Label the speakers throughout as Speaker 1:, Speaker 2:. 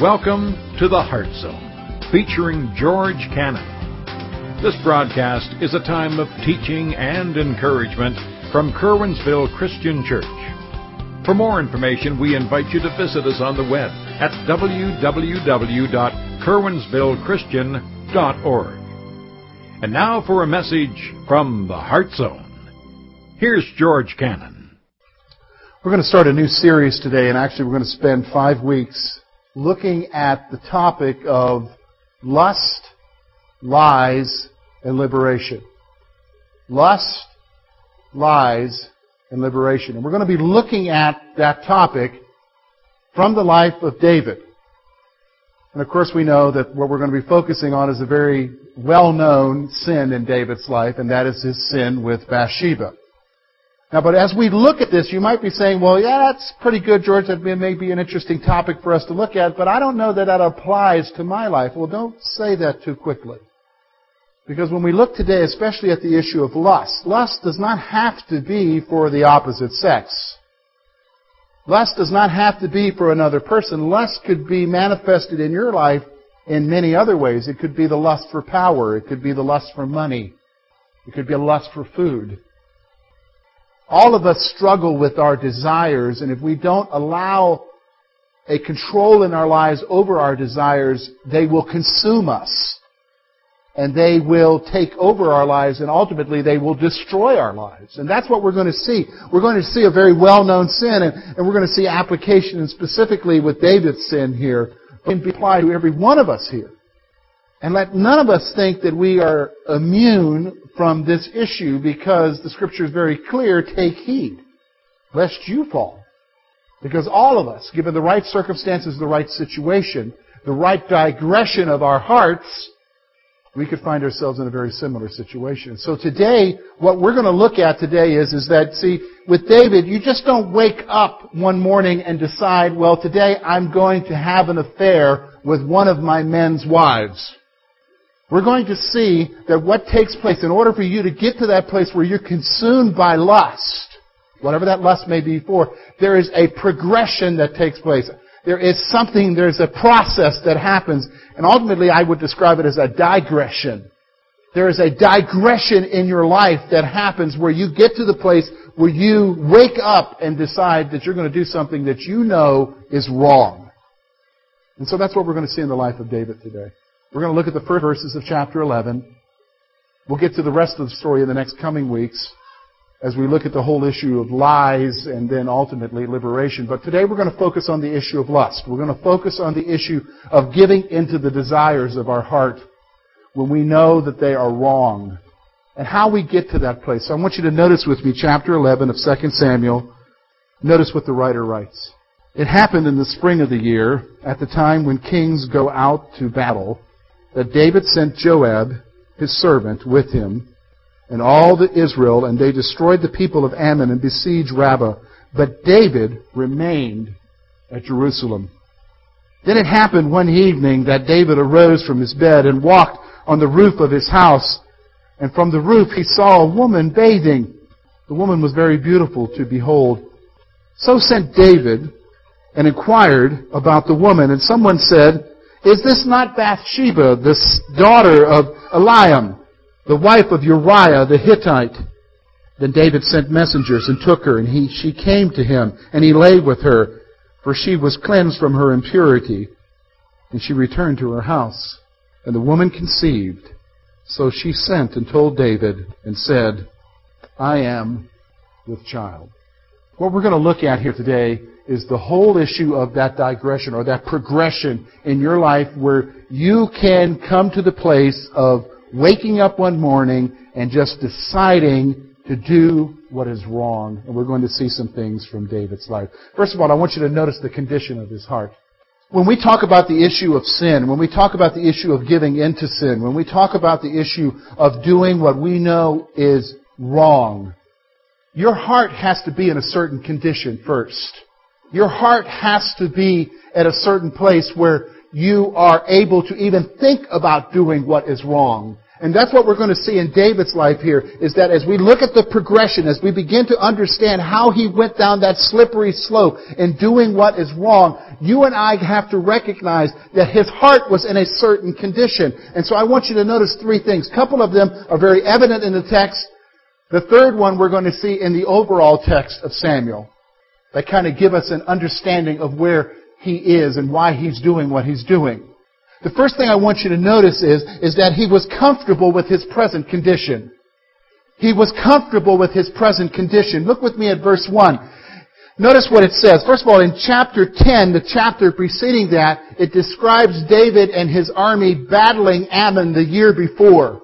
Speaker 1: Welcome to the Heart Zone, featuring George Cannon. This broadcast is a time of teaching and encouragement from Curwensville Christian Church. For more information, we invite you to visit us on the web at www.curwensvillechristian.org. And now for a message from the Heart Zone. Here's George Cannon.
Speaker 2: We're going to start a new series today, and actually, we're going to spend five weeks looking at the topic of lust, lies, and liberation. Lust, lies, and liberation. And we're going to be looking at that topic from the life of David. And of course, we know that what we're going to be focusing on is a very well known sin in David's life, and that is his sin with Bathsheba. Now, but as we look at this, you might be saying, well, yeah, that's pretty good, George. That may be an interesting topic for us to look at, but I don't know that that applies to my life. Well, don't say that too quickly. Because when we look today, especially at the issue of lust, lust does not have to be for the opposite sex. Lust does not have to be for another person. Lust could be manifested in your life in many other ways. It could be the lust for power. It could be the lust for money. It could be a lust for food. All of us struggle with our desires, and if we don't allow a control in our lives over our desires, they will consume us. And they will take over our lives, and ultimately they will destroy our lives. And that's what we're going to see. We're going to see a very well-known sin, and, and we're going to see application, and specifically with David's sin here, can be applied to every one of us here. And let none of us think that we are immune from this issue because the scripture is very clear, take heed, lest you fall. Because all of us, given the right circumstances, the right situation, the right digression of our hearts, we could find ourselves in a very similar situation. So today, what we're going to look at today is, is that, see, with David, you just don't wake up one morning and decide, well, today I'm going to have an affair with one of my men's wives. We're going to see that what takes place in order for you to get to that place where you're consumed by lust, whatever that lust may be for, there is a progression that takes place. There is something, there's a process that happens, and ultimately I would describe it as a digression. There is a digression in your life that happens where you get to the place where you wake up and decide that you're going to do something that you know is wrong. And so that's what we're going to see in the life of David today. We're going to look at the first verses of chapter 11. We'll get to the rest of the story in the next coming weeks as we look at the whole issue of lies and then ultimately liberation. But today we're going to focus on the issue of lust. We're going to focus on the issue of giving into the desires of our heart when we know that they are wrong and how we get to that place. So I want you to notice with me chapter 11 of 2 Samuel. Notice what the writer writes. It happened in the spring of the year, at the time when kings go out to battle, that David sent Joab, his servant, with him, and all the Israel, and they destroyed the people of Ammon and besieged Rabbah. But David remained at Jerusalem. Then it happened one evening that David arose from his bed and walked on the roof of his house, and from the roof he saw a woman bathing. The woman was very beautiful to behold. So sent David and inquired about the woman, and someone said, is this not Bathsheba, the daughter of Eliam, the wife of Uriah the Hittite? Then David sent messengers and took her, and he, she came to him, and he lay with her, for she was cleansed from her impurity. And she returned to her house. And the woman conceived. So she sent and told David, and said, I am with child. What we're going to look at here today is the whole issue of that digression or that progression in your life where you can come to the place of waking up one morning and just deciding to do what is wrong. And we're going to see some things from David's life. First of all, I want you to notice the condition of his heart. When we talk about the issue of sin, when we talk about the issue of giving into sin, when we talk about the issue of doing what we know is wrong, your heart has to be in a certain condition first. Your heart has to be at a certain place where you are able to even think about doing what is wrong. And that's what we're going to see in David's life here, is that as we look at the progression, as we begin to understand how he went down that slippery slope in doing what is wrong, you and I have to recognize that his heart was in a certain condition. And so I want you to notice three things. A couple of them are very evident in the text. The third one we're going to see in the overall text of Samuel. That kind of give us an understanding of where he is and why he's doing what he's doing. The first thing I want you to notice is, is that he was comfortable with his present condition. He was comfortable with his present condition. Look with me at verse 1. Notice what it says. First of all, in chapter 10, the chapter preceding that, it describes David and his army battling Ammon the year before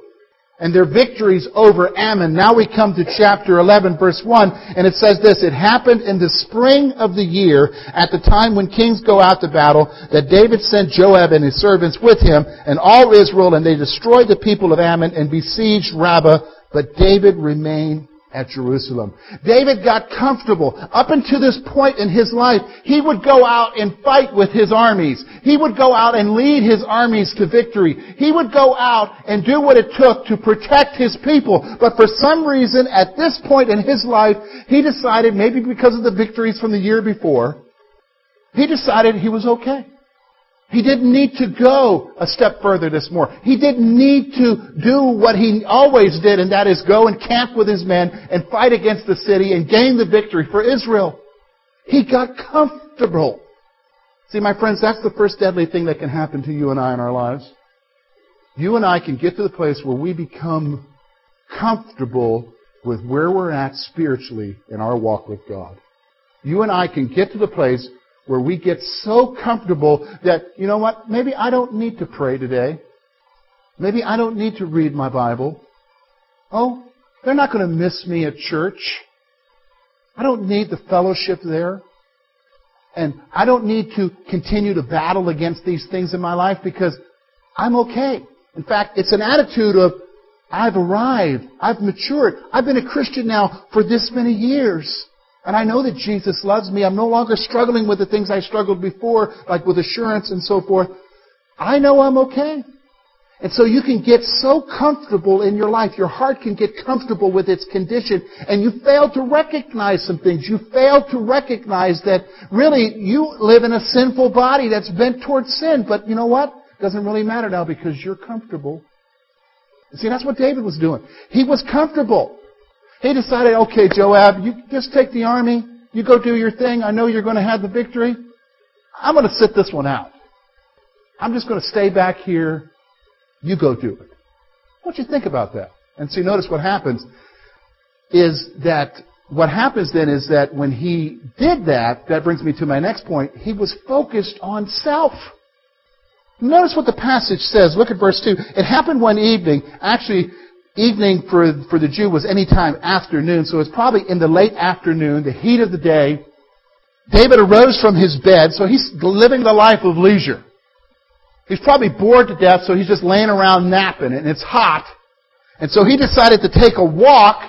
Speaker 2: and their victories over Ammon. Now we come to chapter 11 verse 1 and it says this, It happened in the spring of the year at the time when kings go out to battle that David sent Joab and his servants with him and all Israel and they destroyed the people of Ammon and besieged Rabbah but David remained at Jerusalem. David got comfortable. Up until this point in his life, he would go out and fight with his armies. He would go out and lead his armies to victory. He would go out and do what it took to protect his people. But for some reason, at this point in his life, he decided, maybe because of the victories from the year before, he decided he was okay. He didn't need to go a step further this morning. He didn't need to do what he always did, and that is go and camp with his men and fight against the city and gain the victory for Israel. He got comfortable. See, my friends, that's the first deadly thing that can happen to you and I in our lives. You and I can get to the place where we become comfortable with where we're at spiritually in our walk with God. You and I can get to the place where we get so comfortable that, you know what, maybe I don't need to pray today. Maybe I don't need to read my Bible. Oh, they're not going to miss me at church. I don't need the fellowship there. And I don't need to continue to battle against these things in my life because I'm okay. In fact, it's an attitude of, I've arrived. I've matured. I've been a Christian now for this many years. And I know that Jesus loves me. I'm no longer struggling with the things I struggled before, like with assurance and so forth. I know I'm okay. And so you can get so comfortable in your life, your heart can get comfortable with its condition, and you fail to recognize some things. You fail to recognize that really you live in a sinful body that's bent towards sin. But you know what? It doesn't really matter now because you're comfortable. See, that's what David was doing. He was comfortable. He decided, okay, Joab, you just take the army. You go do your thing. I know you're going to have the victory. I'm going to sit this one out. I'm just going to stay back here. You go do it. What do you think about that? And see, notice what happens is that what happens then is that when he did that, that brings me to my next point, he was focused on self. Notice what the passage says. Look at verse 2. It happened one evening. Actually, evening for, for the Jew was any time afternoon, so it's probably in the late afternoon, the heat of the day. David arose from his bed, so he's living the life of leisure. He's probably bored to death, so he's just laying around napping, and it's hot. And so he decided to take a walk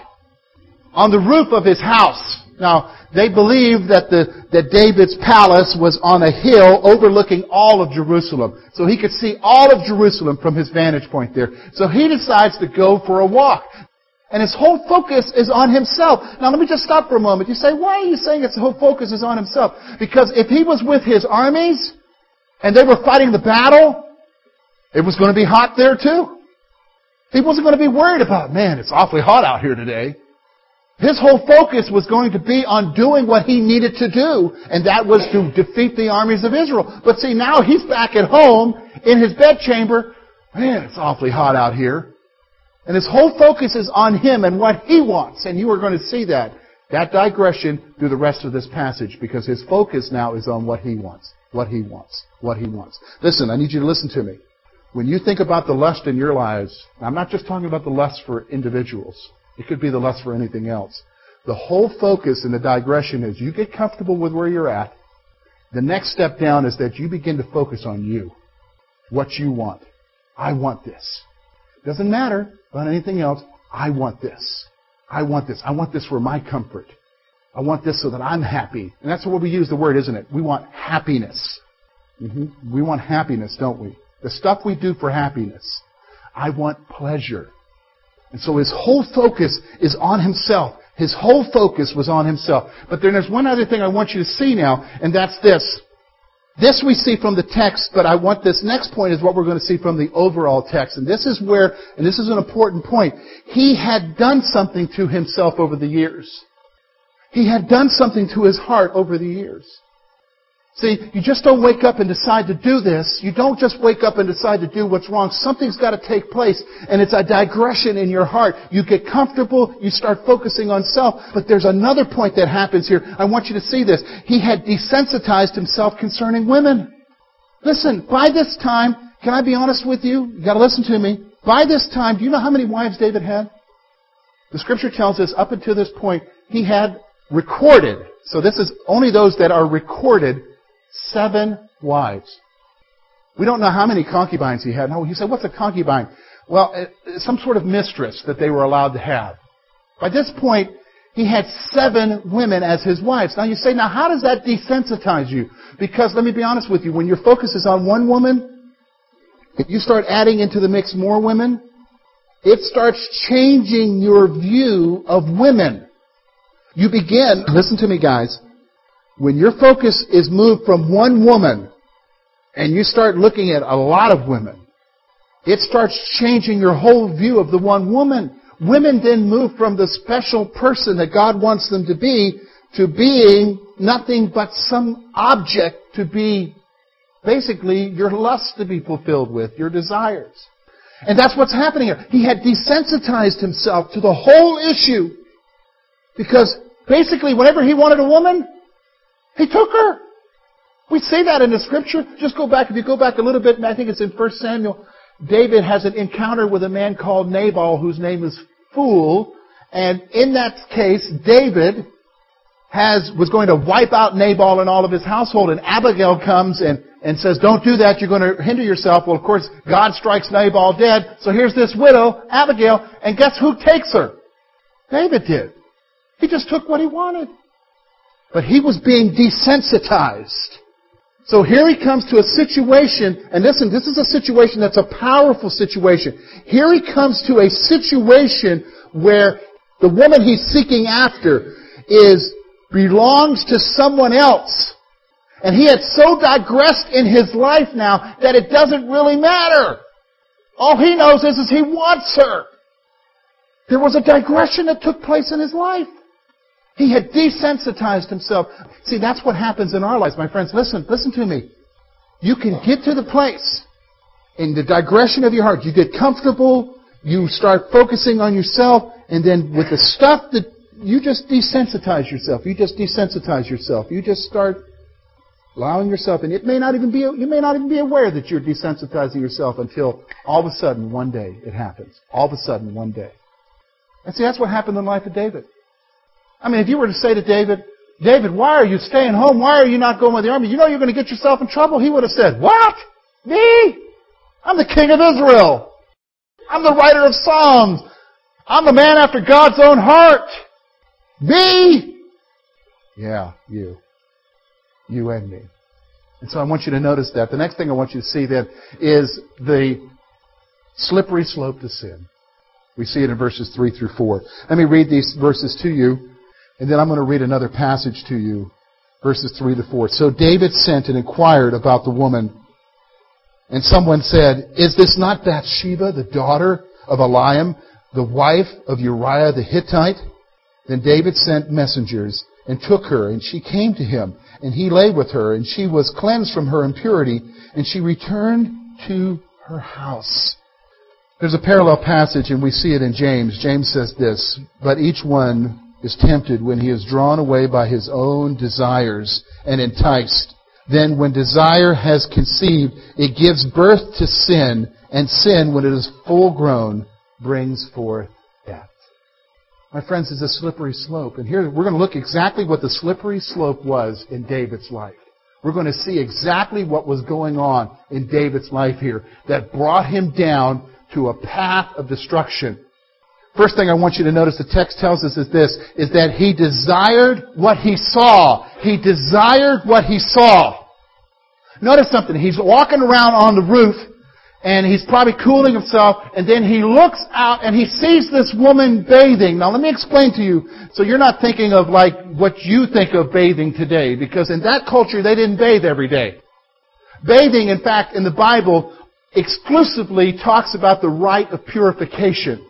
Speaker 2: on the roof of his house. Now, they believed that, the, that David's palace was on a hill overlooking all of Jerusalem. So he could see all of Jerusalem from his vantage point there. So he decides to go for a walk. And his whole focus is on himself. Now let me just stop for a moment. You say, why are you saying his whole focus is on himself? Because if he was with his armies, and they were fighting the battle, it was going to be hot there too. He wasn't going to be worried about, man, it's awfully hot out here today. His whole focus was going to be on doing what he needed to do, and that was to defeat the armies of Israel. But see, now he's back at home in his bedchamber. Man, it's awfully hot out here. And his whole focus is on him and what he wants, and you are going to see that. That digression through the rest of this passage, because his focus now is on what he wants. What he wants. What he wants. Listen, I need you to listen to me. When you think about the lust in your lives, I'm not just talking about the lust for individuals. It could be the lust for anything else. The whole focus and the digression is you get comfortable with where you're at. The next step down is that you begin to focus on you. What you want. I want this. Doesn't matter about anything else. I want this. I want this. I want this for my comfort. I want this so that I'm happy. And that's what we use the word, isn't it? We want happiness. Mm-hmm. We want happiness, don't we? The stuff we do for happiness. I want pleasure. And so his whole focus is on himself. His whole focus was on himself. But then there's one other thing I want you to see now, and that's this. This we see from the text, but I want this next point is what we're going to see from the overall text. And this is where, and this is an important point, he had done something to himself over the years. He had done something to his heart over the years. See, you just don't wake up and decide to do this. You don't just wake up and decide to do what's wrong. Something's got to take place, and it's a digression in your heart. You get comfortable, you start focusing on self, but there's another point that happens here. I want you to see this. He had desensitized himself concerning women. Listen, by this time, can I be honest with you? You gotta listen to me. By this time, do you know how many wives David had? The scripture tells us up until this point, he had recorded, so this is only those that are recorded, seven wives. We don't know how many concubines he had. No, he said, what's a concubine? Well, some sort of mistress that they were allowed to have. By this point, he had seven women as his wives. Now you say, now how does that desensitize you? Because let me be honest with you, when your focus is on one woman, if you start adding into the mix more women, it starts changing your view of women. You begin, listen to me guys, when your focus is moved from one woman and you start looking at a lot of women, it starts changing your whole view of the one woman. Women then move from the special person that God wants them to be to being nothing but some object to be basically your lust to be fulfilled with, your desires. And that's what's happening here. He had desensitized himself to the whole issue because basically whenever he wanted a woman, he took her. We see that in the scripture. Just go back, if you go back a little bit, I think it's in 1 Samuel, David has an encounter with a man called Nabal whose name is Fool. And in that case, David has, was going to wipe out Nabal and all of his household. And Abigail comes and, and says, don't do that, you're going to hinder yourself. Well, of course, God strikes Nabal dead. So here's this widow, Abigail, and guess who takes her? David did. He just took what he wanted. But he was being desensitized. So here he comes to a situation, and listen, this is a situation that's a powerful situation. Here he comes to a situation where the woman he's seeking after is, belongs to someone else. And he had so digressed in his life now that it doesn't really matter. All he knows is, is he wants her. There was a digression that took place in his life. He had desensitized himself. See, that's what happens in our lives, my friends. Listen, listen to me. You can get to the place in the digression of your heart. You get comfortable, you start focusing on yourself, and then with the stuff that you just desensitize yourself. You just desensitize yourself. You just start allowing yourself, and it may not even be, you may not even be aware that you're desensitizing yourself until all of a sudden one day it happens. All of a sudden one day. And see, that's what happened in the life of David. I mean, if you were to say to David, David, why are you staying home? Why are you not going with the army? You know you're going to get yourself in trouble. He would have said, what? Me? I'm the king of Israel. I'm the writer of Psalms. I'm the man after God's own heart. Me? Yeah, you. You and me. And so I want you to notice that. The next thing I want you to see then is the slippery slope to sin. We see it in verses 3 through 4. Let me read these verses to you. And then I'm going to read another passage to you, verses 3 to 4. So David sent and inquired about the woman. And someone said, Is this not Bathsheba, the daughter of Eliam, the wife of Uriah the Hittite? Then David sent messengers and took her, and she came to him, and he lay with her, and she was cleansed from her impurity, and she returned to her house. There's a parallel passage, and we see it in James. James says this, But each one is tempted when he is drawn away by his own desires and enticed. Then when desire has conceived, it gives birth to sin, and sin, when it is full grown, brings forth death. My friends, it's a slippery slope. And here we're going to look exactly what the slippery slope was in David's life. We're going to see exactly what was going on in David's life here that brought him down to a path of destruction. First thing I want you to notice the text tells us is this, is that he desired what he saw. He desired what he saw. Notice something. He's walking around on the roof and he's probably cooling himself, and then he looks out and he sees this woman bathing. Now let me explain to you, so you're not thinking of like what you think of bathing today, because in that culture they didn't bathe every day. Bathing, in fact, in the Bible exclusively talks about the rite of purification.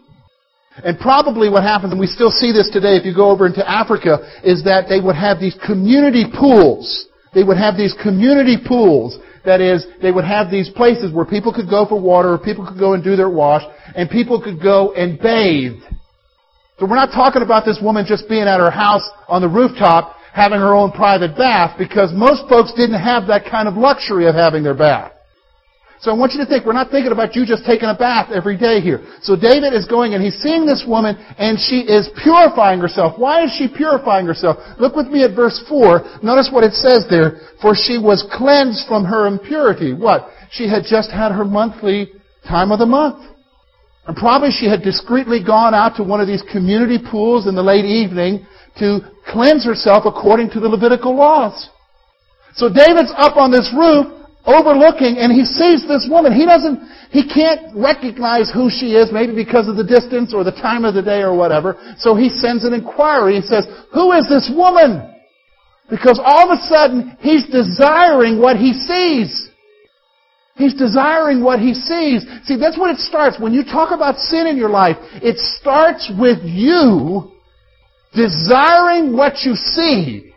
Speaker 2: And probably what happens, and we still see this today if you go over into Africa, is that they would have these community pools. They would have these community pools. That is, they would have these places where people could go for water, people could go and do their wash, and people could go and bathe. So we're not talking about this woman just being at her house on the rooftop having her own private bath because most folks didn't have that kind of luxury of having their bath. So I want you to think, we're not thinking about you just taking a bath every day here. So David is going and he's seeing this woman and she is purifying herself. Why is she purifying herself? Look with me at verse 4. Notice what it says there. For she was cleansed from her impurity. What? She had just had her monthly time of the month. And probably she had discreetly gone out to one of these community pools in the late evening to cleanse herself according to the Levitical laws. So David's up on this roof overlooking and he sees this woman. He doesn't, he can't recognize who she is, maybe because of the distance or the time of the day or whatever. So he sends an inquiry and says, who is this woman? Because all of a sudden, he's desiring what he sees. He's desiring what he sees. See, that's when it starts. When you talk about sin in your life, it starts with you desiring what you see.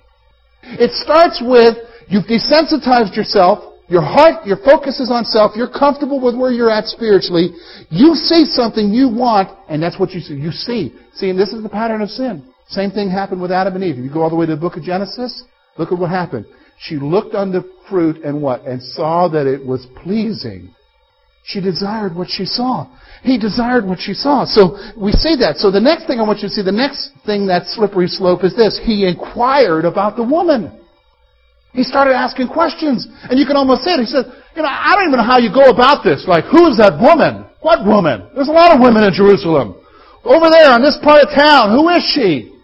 Speaker 2: It starts with you've desensitized yourself your heart, your focus is on self. You're comfortable with where you're at spiritually. You see something you want, and that's what you see. You see. See, and this is the pattern of sin. Same thing happened with Adam and Eve. If you go all the way to the book of Genesis, look at what happened. She looked on the fruit and what? And saw that it was pleasing. She desired what she saw. He desired what she saw. So we see that. So the next thing I want you to see, the next thing that slippery slope is this. He inquired about the woman. He started asking questions. And you can almost say it. He said, you know, I don't even know how you go about this. Like, who's that woman? What woman? There's a lot of women in Jerusalem. Over there in this part of town, who is she?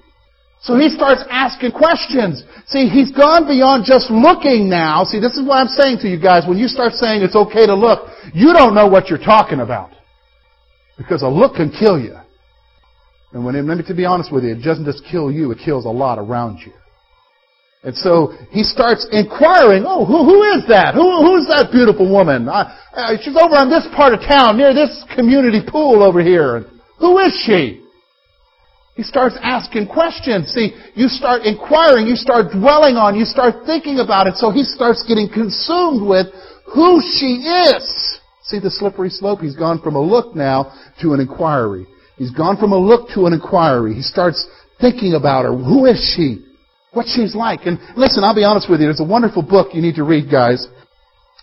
Speaker 2: So he starts asking questions. See, he's gone beyond just looking now. See, this is what I'm saying to you guys. When you start saying it's okay to look, you don't know what you're talking about. Because a look can kill you. And when, let me to be honest with you, it doesn't just kill you, it kills a lot around you. And so he starts inquiring, oh, who, who is that? Who, who's that beautiful woman? Uh, uh, she's over on this part of town, near this community pool over here. Who is she? He starts asking questions. See, you start inquiring, you start dwelling on, you start thinking about it, so he starts getting consumed with who she is. See the slippery slope? He's gone from a look now to an inquiry. He's gone from a look to an inquiry. He starts thinking about her. Who is she? What she's like. And listen, I'll be honest with you. There's a wonderful book you need to read, guys.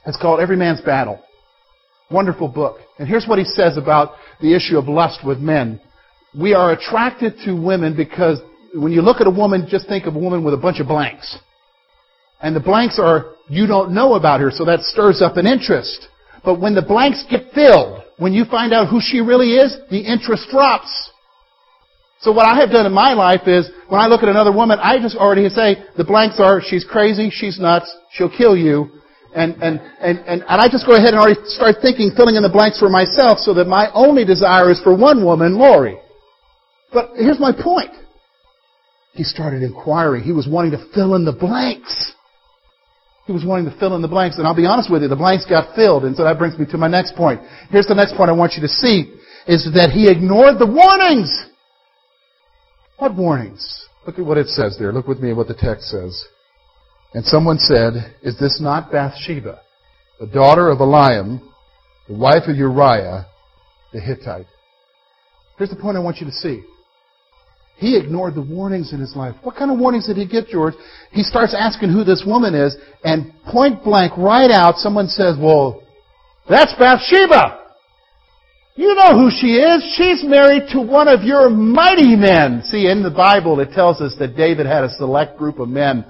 Speaker 2: It's called Every Man's Battle. Wonderful book. And here's what he says about the issue of lust with men. We are attracted to women because when you look at a woman, just think of a woman with a bunch of blanks. And the blanks are, you don't know about her, so that stirs up an interest. But when the blanks get filled, when you find out who she really is, the interest drops. So what I have done in my life is, when I look at another woman, I just already say, the blanks are, she's crazy, she's nuts, she'll kill you, and, and, and, and, I just go ahead and already start thinking, filling in the blanks for myself, so that my only desire is for one woman, Lori. But here's my point. He started inquiring. He was wanting to fill in the blanks. He was wanting to fill in the blanks, and I'll be honest with you, the blanks got filled, and so that brings me to my next point. Here's the next point I want you to see, is that he ignored the warnings. What warnings? Look at what it says there. Look with me at what the text says. And someone said, Is this not Bathsheba, the daughter of Eliam, the wife of Uriah the Hittite? Here's the point I want you to see. He ignored the warnings in his life. What kind of warnings did he get, George? He starts asking who this woman is, and point blank, right out, someone says, Well, that's Bathsheba. You know who she is. She's married to one of your mighty men. See, in the Bible it tells us that David had a select group of men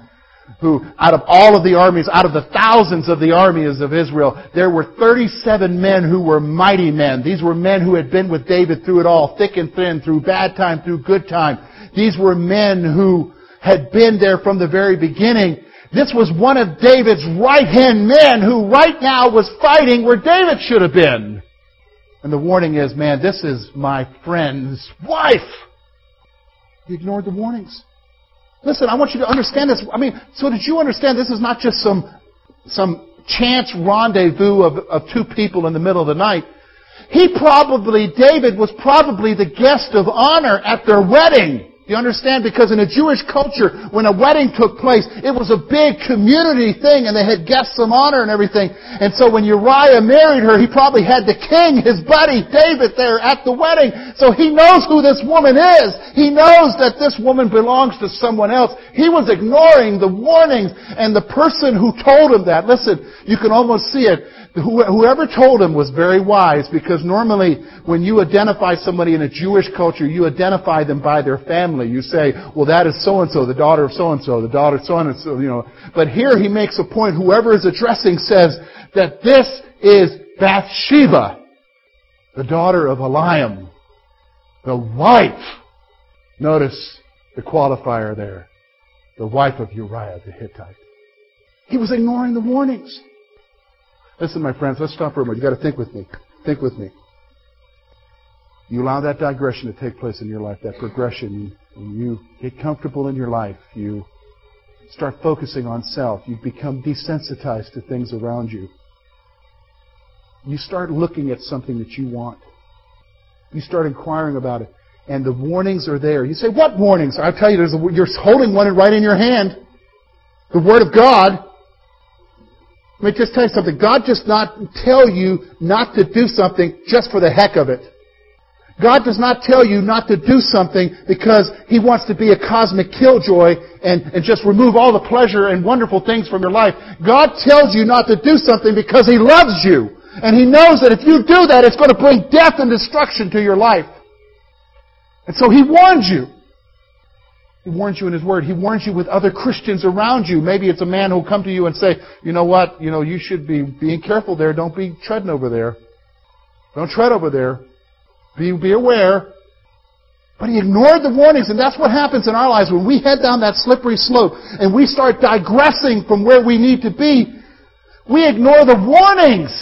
Speaker 2: who, out of all of the armies, out of the thousands of the armies of Israel, there were 37 men who were mighty men. These were men who had been with David through it all, thick and thin, through bad time, through good time. These were men who had been there from the very beginning. This was one of David's right-hand men who right now was fighting where David should have been. And the warning is, man, this is my friend's wife. He ignored the warnings. Listen, I want you to understand this. I mean, so did you understand this is not just some, some chance rendezvous of, of two people in the middle of the night. He probably, David was probably the guest of honor at their wedding. You understand? Because in a Jewish culture, when a wedding took place, it was a big community thing and they had guests of honor and everything. And so when Uriah married her, he probably had the king, his buddy, David there at the wedding. So he knows who this woman is. He knows that this woman belongs to someone else. He was ignoring the warnings and the person who told him that. Listen, you can almost see it whoever told him was very wise because normally when you identify somebody in a Jewish culture, you identify them by their family. You say, well, that is so-and-so, the daughter of so-and-so, the daughter of so-and-so, you know. But here he makes a point, whoever is addressing says that this is Bathsheba, the daughter of Eliam, the wife. Notice the qualifier there. The wife of Uriah the Hittite. He was ignoring the warnings. Listen, my friends, let's stop for a moment. You've got to think with me. Think with me. You allow that digression to take place in your life, that progression. You get comfortable in your life, you start focusing on self. You become desensitized to things around you. You start looking at something that you want. You start inquiring about it. And the warnings are there. You say, what warnings? i tell you, there's a, you're holding one right in your hand. The Word of God. Let me just tell you something. God does not tell you not to do something just for the heck of it. God does not tell you not to do something because He wants to be a cosmic killjoy and, and just remove all the pleasure and wonderful things from your life. God tells you not to do something because He loves you. And He knows that if you do that, it's going to bring death and destruction to your life. And so He warns you. He warns you in His Word. He warns you with other Christians around you. Maybe it's a man who'll come to you and say, you know what, you know, you should be being careful there. Don't be treading over there. Don't tread over there. Be, be aware. But he ignored the warnings, and that's what happens in our lives when we head down that slippery slope and we start digressing from where we need to be. We ignore the warnings.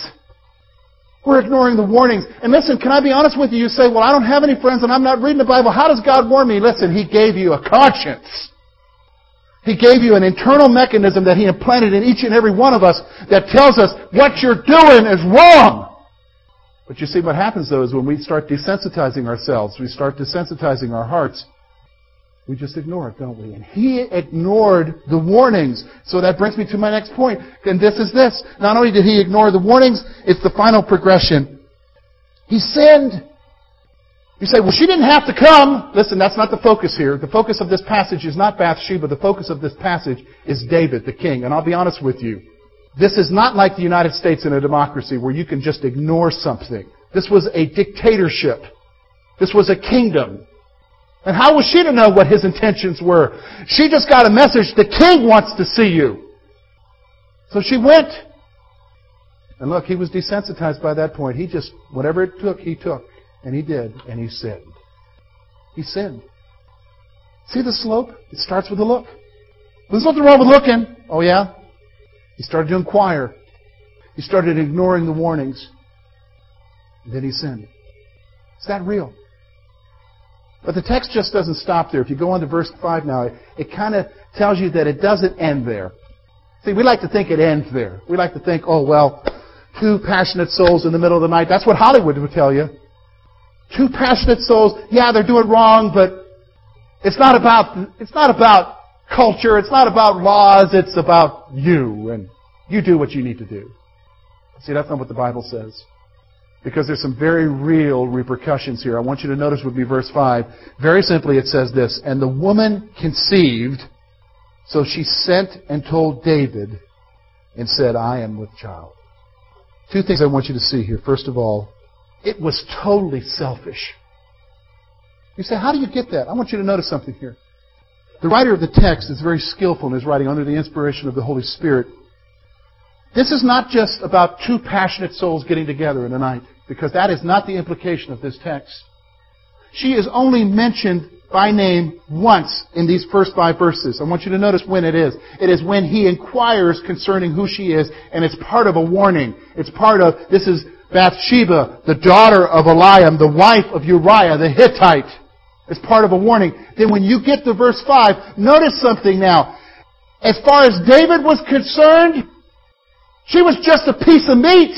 Speaker 2: We're ignoring the warnings. And listen, can I be honest with you? You say, well, I don't have any friends and I'm not reading the Bible. How does God warn me? Listen, He gave you a conscience. He gave you an internal mechanism that He implanted in each and every one of us that tells us what you're doing is wrong. But you see, what happens though is when we start desensitizing ourselves, we start desensitizing our hearts, we just ignore it, don't we? And he ignored the warnings. So that brings me to my next point. And this is this. Not only did he ignore the warnings, it's the final progression. He sinned. You say, well, she didn't have to come. Listen, that's not the focus here. The focus of this passage is not Bathsheba. The focus of this passage is David, the king. And I'll be honest with you. This is not like the United States in a democracy where you can just ignore something. This was a dictatorship. This was a kingdom. And how was she to know what his intentions were? She just got a message, the king wants to see you. So she went. And look, he was desensitized by that point. He just, whatever it took, he took. And he did. And he sinned. He sinned. See the slope? It starts with a look. There's nothing wrong with looking. Oh yeah? He started to inquire. He started ignoring the warnings. And then he sinned. Is that real? But the text just doesn't stop there. If you go on to verse 5 now, it, it kind of tells you that it doesn't end there. See, we like to think it ends there. We like to think, oh, well, two passionate souls in the middle of the night. That's what Hollywood would tell you. Two passionate souls, yeah, they're doing wrong, but it's not about, it's not about culture. It's not about laws. It's about you. And you do what you need to do. See, that's not what the Bible says because there's some very real repercussions here. I want you to notice would be verse 5. Very simply it says this, And the woman conceived, so she sent and told David and said, I am with child. Two things I want you to see here. First of all, it was totally selfish. You say, how do you get that? I want you to notice something here. The writer of the text is very skillful in his writing under the inspiration of the Holy Spirit. This is not just about two passionate souls getting together in the night, because that is not the implication of this text. She is only mentioned by name once in these first five verses. I want you to notice when it is. It is when he inquires concerning who she is, and it's part of a warning. It's part of, this is Bathsheba, the daughter of Eliam, the wife of Uriah the Hittite. It's part of a warning. Then when you get to verse 5, notice something now. As far as David was concerned, she was just a piece of meat.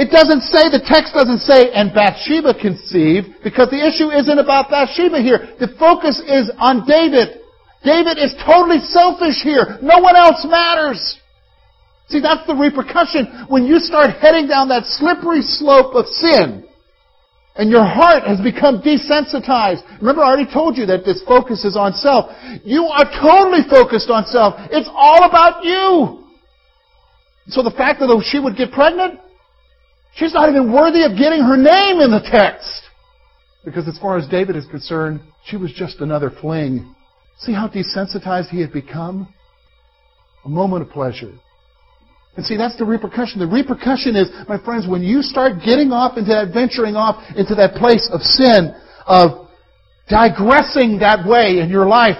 Speaker 2: It doesn't say, the text doesn't say, and Bathsheba conceived, because the issue isn't about Bathsheba here. The focus is on David. David is totally selfish here. No one else matters. See, that's the repercussion when you start heading down that slippery slope of sin. And your heart has become desensitized. Remember, I already told you that this focus is on self. You are totally focused on self. It's all about you. So the fact that she would get pregnant, She's not even worthy of getting her name in the text. Because as far as David is concerned, she was just another fling. See how desensitized he had become? A moment of pleasure. And see, that's the repercussion. The repercussion is, my friends, when you start getting off into that, venturing off into that place of sin, of digressing that way in your life,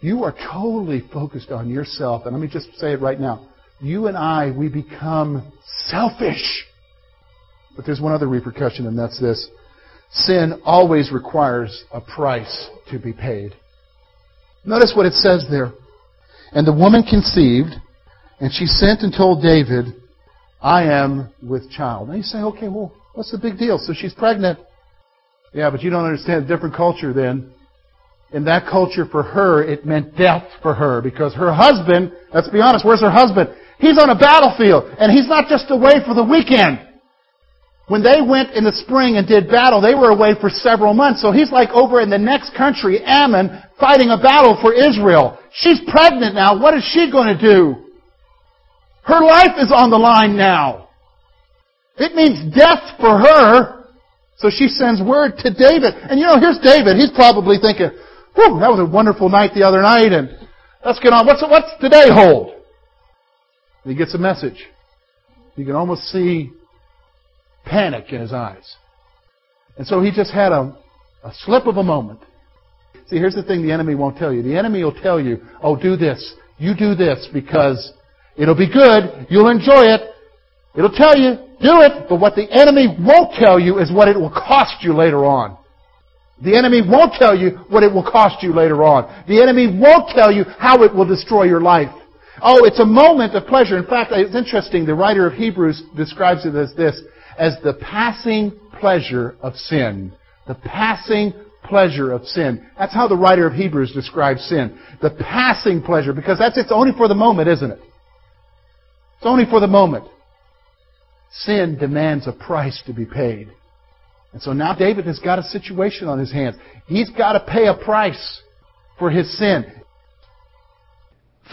Speaker 2: you are totally focused on yourself. And let me just say it right now you and I, we become selfish. But there's one other repercussion, and that's this. Sin always requires a price to be paid. Notice what it says there. And the woman conceived, and she sent and told David, I am with child. Now you say, okay, well, what's the big deal? So she's pregnant. Yeah, but you don't understand a different culture then. In that culture, for her, it meant death for her because her husband, let's be honest, where's her husband? He's on a battlefield, and he's not just away for the weekend. When they went in the spring and did battle, they were away for several months. So he's like over in the next country, Ammon, fighting a battle for Israel. She's pregnant now. What is she going to do? Her life is on the line now. It means death for her. So she sends word to David. And you know, here's David. He's probably thinking, whew, that was a wonderful night the other night, and let's get on. What's, what's today hold? He gets a message. You can almost see panic in his eyes. And so he just had a, a slip of a moment. See, here's the thing the enemy won't tell you. The enemy will tell you, oh, do this. You do this because it'll be good. You'll enjoy it. It'll tell you, do it. But what the enemy won't tell you is what it will cost you later on. The enemy won't tell you what it will cost you later on. The enemy won't tell you how it will destroy your life. Oh, it's a moment of pleasure. In fact, it's interesting. The writer of Hebrews describes it as this, as the passing pleasure of sin. The passing pleasure of sin. That's how the writer of Hebrews describes sin. The passing pleasure, because that's it's only for the moment, isn't it? It's only for the moment. Sin demands a price to be paid. And so now David has got a situation on his hands. He's got to pay a price for his sin.